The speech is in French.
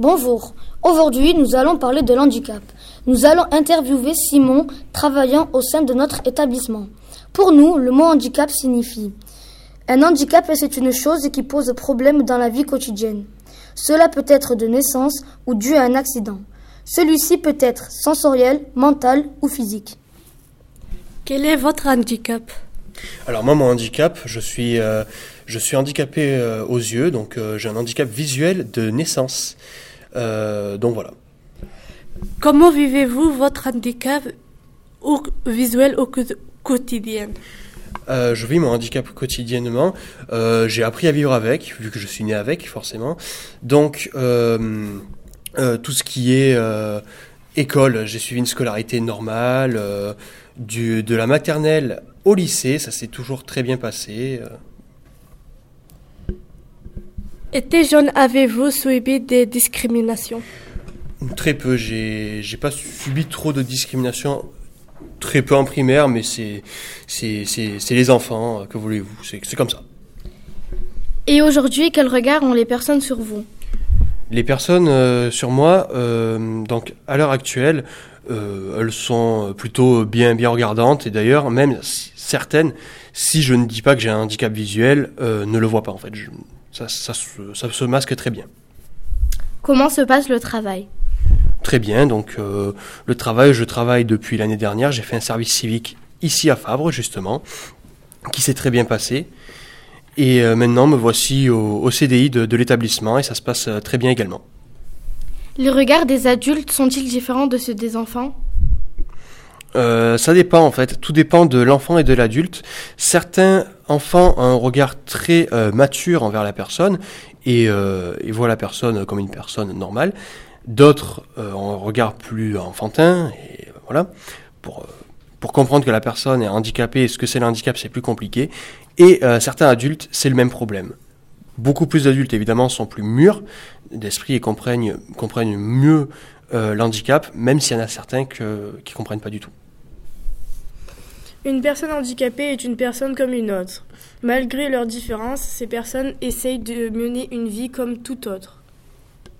Bonjour, aujourd'hui nous allons parler de l'handicap. Nous allons interviewer Simon travaillant au sein de notre établissement. Pour nous, le mot handicap signifie un handicap c'est une chose qui pose problème dans la vie quotidienne. Cela peut être de naissance ou dû à un accident. Celui-ci peut être sensoriel, mental ou physique. Quel est votre handicap? Alors moi, mon handicap, je suis, euh, je suis handicapé euh, aux yeux, donc euh, j'ai un handicap visuel de naissance. donc voilà. Comment vivez-vous votre handicap au visuel au quotidien? Euh, je vis mon handicap quotidiennement. Euh, j'ai appris à vivre avec, vu que je suis né avec, forcément. Donc, euh, tout ce qui est école, j'ai suivi une scolarité normale, du, de la maternelle au lycée, ça s'est toujours très bien passé. Était jeune, avez-vous subi des discriminations? Très peu, j'ai pas subi trop de discrimination très peu en primaire, mais c'est les enfants, que voulez-vous, c'est comme ça. Et aujourd'hui, quel regard ont les personnes sur vous? Les personnes euh, sur moi, euh, donc à l'heure actuelle, euh, elles sont plutôt bien bien regardantes et d'ailleurs même certaines, si je ne dis pas que j'ai un handicap visuel, ne le voient pas en fait. ça, ça, ça se masque très bien. Comment se passe le travail? Très bien. Donc le travail, je travaille depuis l'année dernière. J'ai fait un service civique ici à Fabre justement, qui s'est très bien passé. Et euh, maintenant me voici au, CDI de, l'établissement et ça se passe euh, très bien également. Les regards des adultes sont-ils différents de ceux des enfants? Ça dépend en fait, tout dépend de l'enfant et de l'adulte. Certains enfants ont un regard très mature envers la personne et, et voient la personne comme une personne normale. D'autres euh, ont un regard plus enfantin, et voilà, pour, euh, pour comprendre que la personne est handicapée et ce que c'est l'handicap, c'est plus compliqué. Et euh, certains adultes, c'est le même problème. Beaucoup plus d'adultes, évidemment, sont plus mûrs d'esprit et comprennent, comprennent mieux l'handicap, même s'il y en a certains qui ne comprennent pas du tout. Une personne handicapée est une personne comme une autre. Malgré leurs différences, ces personnes essayent de mener une vie comme tout autre.